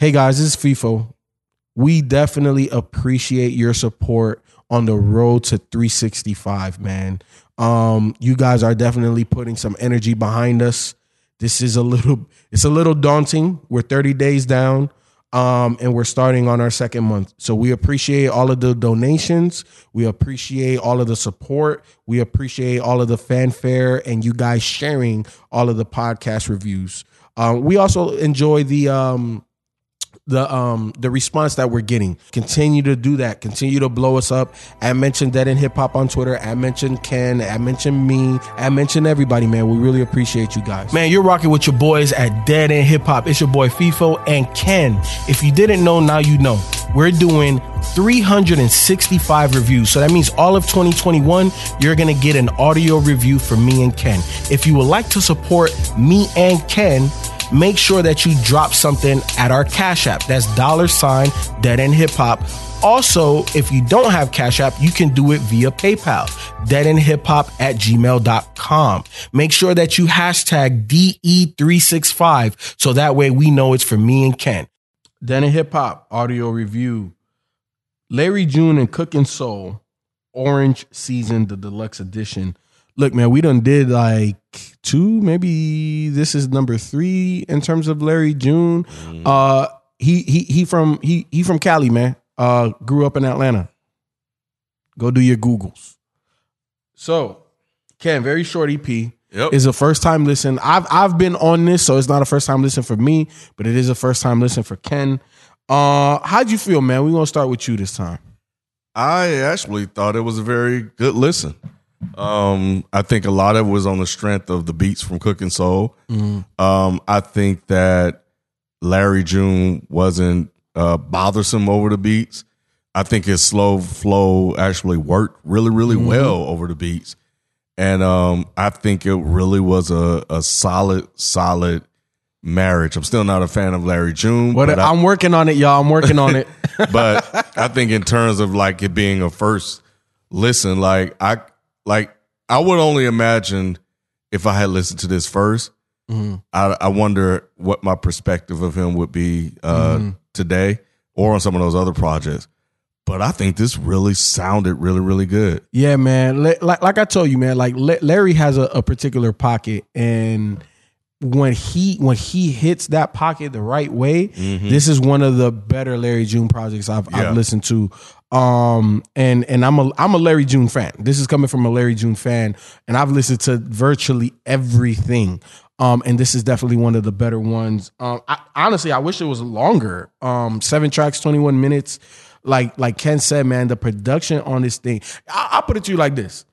Hey guys, this is Feefo. We definitely appreciate your support on the road to 365, man. Um, you guys are definitely putting some energy behind us. This is a little it's a little daunting. We're 30 days down. Um, and we're starting on our second month. So we appreciate all of the donations. We appreciate all of the support. We appreciate all of the fanfare and you guys sharing all of the podcast reviews. Um, we also enjoy the um, the um the response that we're getting. Continue to do that. Continue to blow us up. I mentioned Dead End Hip Hop on Twitter. I mentioned Ken. I mentioned me. I mentioned everybody, man. We really appreciate you guys. Man, you're rocking with your boys at Dead End Hip Hop. It's your boy Feefo and Ken. If you didn't know, now you know. We're doing 365 reviews. So that means all of 2021, you're going to get an audio review from me and Ken. If you would like to support me and Ken, make sure that you drop something at our Cash App. That's dollar sign dead end hip hop. Also, if you don't have Cash App, you can do it via PayPal, deadendhiphop at gmail.com. Make sure that you hashtag DE365 so that way we know it's for me and Ken. Dead End Hip Hop audio review. Larry June and Cookin' Soul, Orange Season, the deluxe edition. Look, man, we done did like two, maybe this is number three in terms of Larry June. Uh he he he from he he from Cali, man. Uh grew up in Atlanta. Go do your Googles. So, Ken, very short EP. Yep. Is a first time listen. I've I've been on this, so it's not a first time listen for me, but it is a first time listen for Ken. Uh how'd you feel, man? We're gonna start with you this time. I actually thought it was a very good listen. Um, I think a lot of it was on the strength of the beats from Cookin' Soul. Um, I think that Larry June wasn't uh, bothersome over the beats. I think his slow flow actually worked really, really well over the beats. And um, I think it really was a, a solid, solid marriage. I'm still not a fan of Larry June, What I- I'm working on it, y'all. I'm working on it. but I think in terms of like it being a first listen, like I like I would only imagine if I had listened to this 1st I, I wonder what my perspective of him would be uh, today or on some of those other projects. But I think this really sounded really, really good. Yeah, man. Like like I told you, man. Like Larry has a, a particular pocket, and when he when he hits that pocket the right way, this is one of the better Larry June projects I've, Yeah. I've listened to. Um, and and I'm a I'm a Larry June fan. This is coming from a Larry June fan, and I've listened to virtually everything. Um, and this is definitely one of the better ones. Um, I, honestly, I wish it was longer. Um, seven tracks, 21 minutes. Like like Ken said, man, the production on this thing. I, I'll put it to you like this.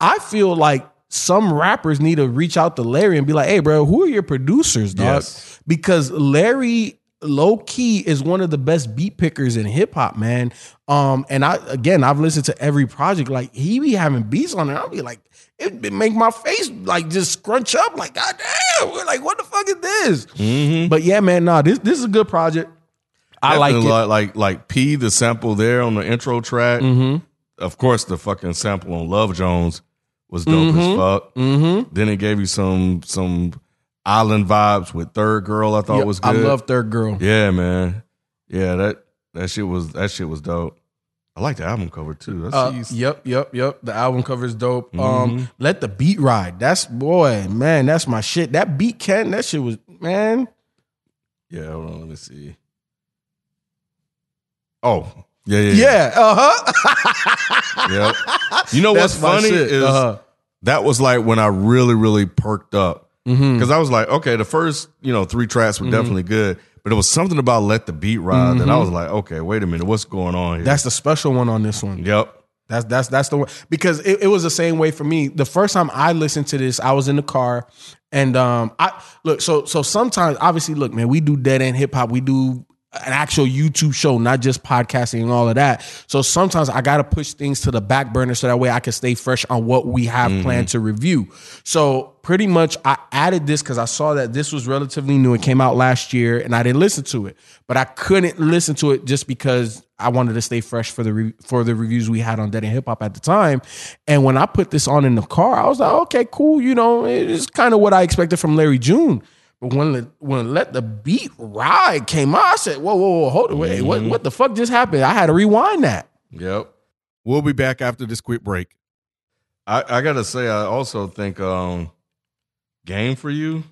I feel like some rappers need to reach out to Larry and be like, "Hey, bro, who are your producers, dog?" Yes. Because Larry, low key, is one of the best beat pickers in hip hop, man. Um, and I again, I've listened to every project. Like he be having beats on it. I'll be like, it make my face like just scrunch up. Like, god damn, we're like, what the fuck is this? But yeah, man, nah, this this is a good project. I like it. Like, like like P the sample there on the intro track. Mm-hmm. Of course, the fucking sample on Love Jones was dope as fuck. Mm-hmm. Then it gave you some some island vibes with Third Girl. I thought Yeah, was good. I love Third Girl. Yeah, man. Yeah, that that shit was that shit was dope. I like the album cover too. That's Uh, yep, yep, yep. The album cover is dope. Um, let the beat ride. That's boy, man. That's my shit. That beat Ken. That shit was man. yeah. Hold on, let me see. Oh, yeah, yeah, Yeah. Uh huh. yeah. You know what's That's my funny shit. is Uh-huh. That was like when I really, really perked up Mm-hmm. because I was like, okay, the first you know three tracks were definitely good, but it was something about let the beat ride that I was like, okay, wait a minute, what's going on here? Mm-hmm. That's the special one on this one. yep. That's that's that's the one because it, it was the same way for me. The first time I listened to this, I was in the car, and um, I look so so sometimes obviously look, man, we do dead end hip hop, we do an actual YouTube show, not just podcasting and all of that. So sometimes I got to push things to the back burner so that way I can stay fresh on what we have mm-hmm. planned to review. So pretty much I added this because I saw that this was relatively new. It came out last year and I didn't listen to it, but I couldn't listen to it just because I wanted to stay fresh for the re- for the reviews we had on Dead End Hip Hop at the time. And when I put this on in the car, I was like, okay, cool. You know, it's kind of what I expected from Larry June. But when the, when let the beat ride came out, I said, "Whoa, whoa, whoa, hold on, wait, Mm-hmm. what what the fuck just happened?" I had to rewind that. Yep. We'll be back after this quick break. I, I gotta say, I also think um Game for You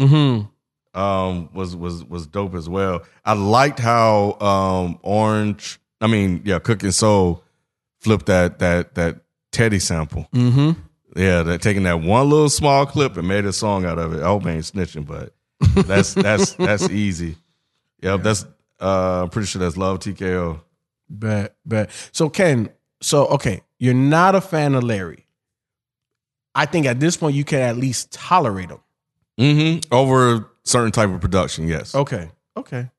Mm-hmm. um was was was dope as well. I liked how um Orange, I mean, yeah, Cookin' Soul flipped that that that Teddy sample. Mm-hmm. Yeah, that taking that one little small clip and made a song out of it. I hope I ain't snitching, but that's that's that's easy. Yep, that's uh I'm pretty sure that's Love TKO. Bet, bet. So Ken, so okay, you're not a fan of Larry. I think at this point you can at least tolerate him. Mm-hmm. Over certain type of production, yes. Okay, okay.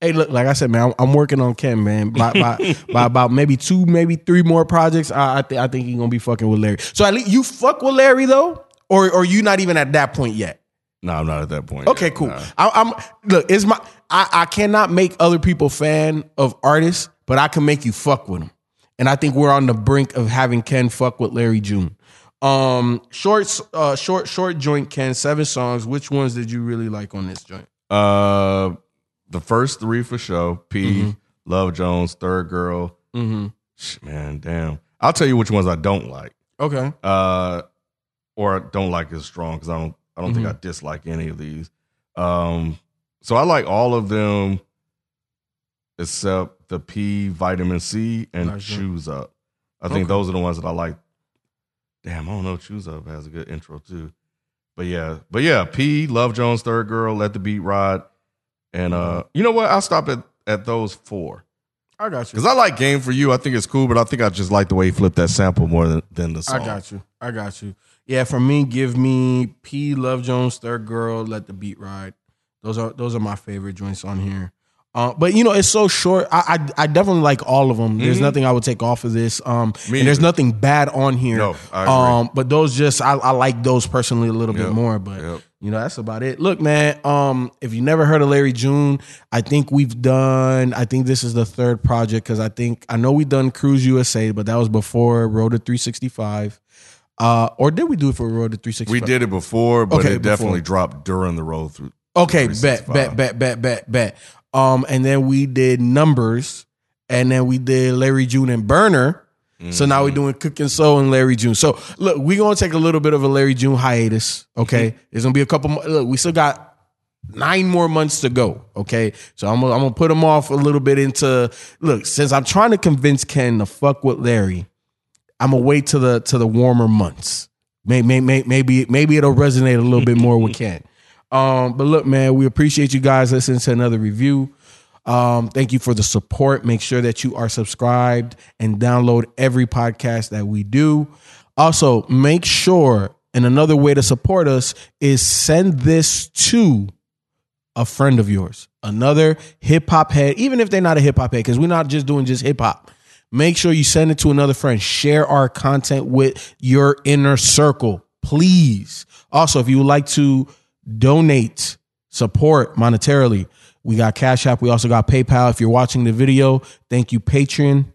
Hey, look, like I said, man, I'm, I'm working on Ken, man. By, by, by about maybe two, maybe three more projects, I, I, th- I think he's gonna be fucking with Larry. So at least you fuck with Larry though, or or you not even at that point yet? No, I'm not at that point. Okay, yet. cool. Nah. I, I'm look. It's my. I, I cannot make other people fan of artists, but I can make you fuck with them. And I think we're on the brink of having Ken fuck with Larry June. Um, short, uh, short, short joint. Ken, seven songs. Which ones did you really like on this joint? Uh, the first three for sure. P, Mm-hmm. Love Jones, Third Girl. Mm-hmm. Man, damn. I'll tell you which ones I don't like. Okay. Uh, or don't like as strong because I don't. I don't think Mm-hmm. I dislike any of these. Um, so I like all of them except the P, Vitamin C, and Gotcha. Choose Up. I think Okay. those are the ones that I like. Damn, I don't know. Choose Up has a good intro too. But yeah, but yeah, P, Love Jones, Third Girl, Let the Beat Ride, and uh, you know what? I'll stop at at those four I got you. because I like Game for You. I think it's cool, but I think I just like the way he flipped that sample more than, than the song. I got you. I got you. Yeah, for me, give me P Love Jones, Third Girl, Let the Beat Ride. Those are those are my favorite joints on here. Uh, but you know, it's so short. I I, I definitely like all of them. There's Mhm. nothing I would take off of this. Um, and there's nothing bad on here. No, I agree. um, but those just I, I like those personally a little bit more. But yep. you know, that's about it. Look, man. Um, if you never heard of Larry June, I think we've done. I think this is the third project because I think I know we done Cruise USA, but that was before Road to 365. Uh, or did we do it for a Road to 365? We did it before, but Okay, it before. definitely dropped during the road through. Okay, bet, 365. bet, bet, bet, bet, bet. Um, and then we did numbers, and then we did Larry June and Burner. So now Mm-hmm. we're doing Cookin' Soul and Larry June. So look, we're gonna take a little bit of a Larry June hiatus. Okay, there's gonna be a couple. More, look, we still got nine more months to go. Okay, so I'm gonna, I'm gonna put them off a little bit into look. Since I'm trying to convince Ken to fuck with Larry, I'm gonna wait to the to the warmer months. Maybe maybe maybe maybe it'll resonate a little bit more with Ken. Um, but look, man, we appreciate you guys listening to another review. Um, thank you for the support. Make sure that you are subscribed and download every podcast that we do. Also, make sure, and another way to support us is send this to a friend of yours, another hip hop head, even if they're not a hip hop head, because we're not just doing just hip hop. Make sure you send it to another friend. Share our content with your inner circle, please. Also, if you would like to donate, support monetarily, we got Cash App. We also got PayPal. If you're watching the video, thank you, Patreon,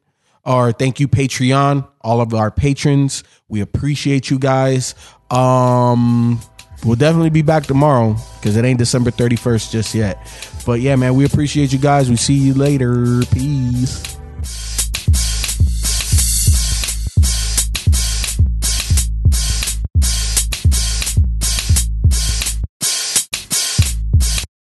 or thank you, Patreon, all of our patrons. We appreciate you guys. Um, we'll definitely be back tomorrow because it ain't December 31st just yet. But yeah, man, we appreciate you guys. We see you later. Peace.